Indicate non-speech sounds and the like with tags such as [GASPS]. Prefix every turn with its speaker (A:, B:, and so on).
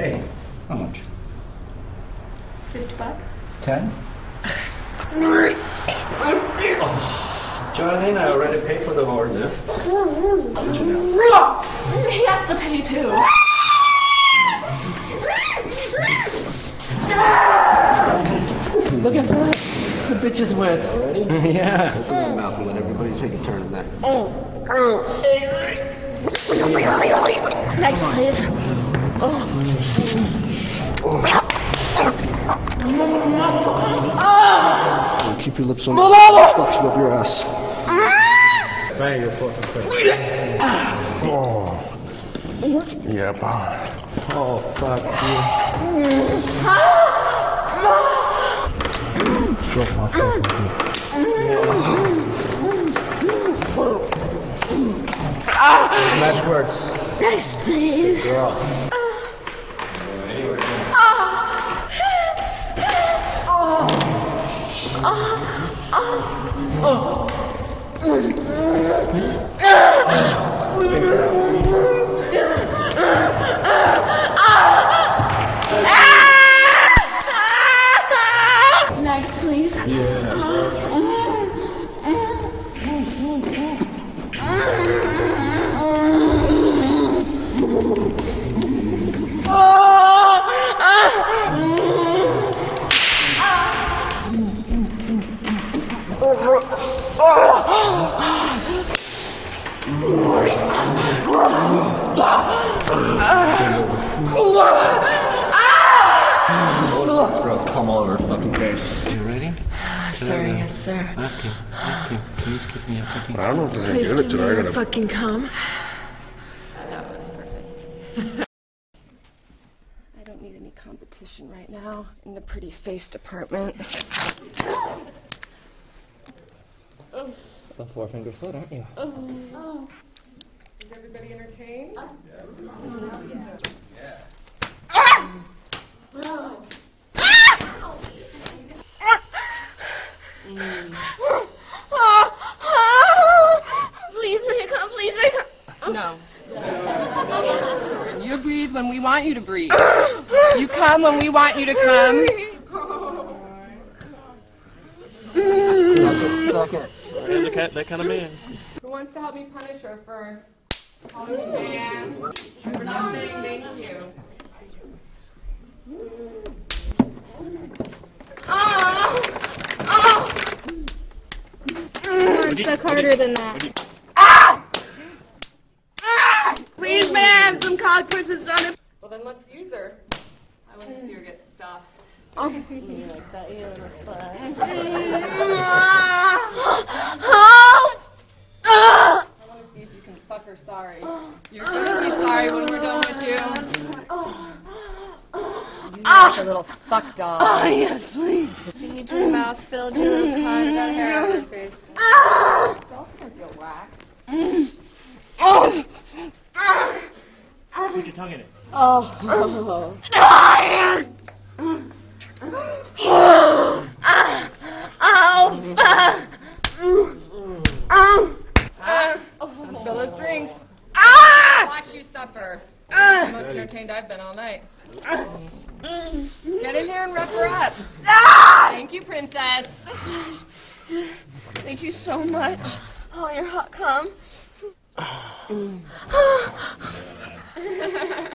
A: Hey, how much?
B: Fifty bucks?
A: Ten? [LAUGHS] Oh, Johnny, I already paid for the order.
B: He has to pay too.
A: Look at that. The bitch is wet.
C: Ready? [LAUGHS]
A: Yeah.
C: Open your mouth and let everybody take a turn in that.
B: Next, please.
C: And keep your lips on. Fucks you up your ass.
D: Bang your fucking face. Oh.
E: Yeah, bah.
D: Oh, fuck you. Ah! Drop my fucking Magic words.
B: Next, please.
D: Girl.
B: Next,
C: This growth come all over her fucking face. You ready?
B: Ah, sir, uh, yes, sir.
C: Ask him. Ask him. Please give me a fucking.
E: I don't know if they're gonna
B: Please
E: give it to
B: me
E: her. I
B: a
E: gotta
B: fucking cum.
F: That was perfect. [LAUGHS] I don't need any competition right now in the pretty face department.
A: The four finger slit, aren't you? Oh.
F: Is everybody entertained?
B: Uh, please make it come. Please make it.
F: No. You breathe when we want you to breathe. You come when we want you to come.
G: That, that kind of man.
F: Who wants to help me punish her for calling me man? For not saying thank you.
B: Oh, oh it's suck harder than that. Ah! Ah!
F: Please, ma'am, some cock princess on it. Well, then let's use her. I want to see her get stuffed. [LAUGHS] I [LAUGHS] want to see if you're sorry [GASPS] you're gonna be sorry when we're done with you. You're such a little fuck dog.
B: Oh, yes, please.
F: You need your mouth filled, you little cunt. Got hair on mm-hmm. your face. Don't gonna feel whack.
G: Put your tongue in it.
F: Oh. oh. Spill [LAUGHS] oh. Most entertained I've been all night. Get in here and rough her up. Thank you, princess.
B: Thank you so much. Oh, your hot cum. [SIGHS] [LAUGHS]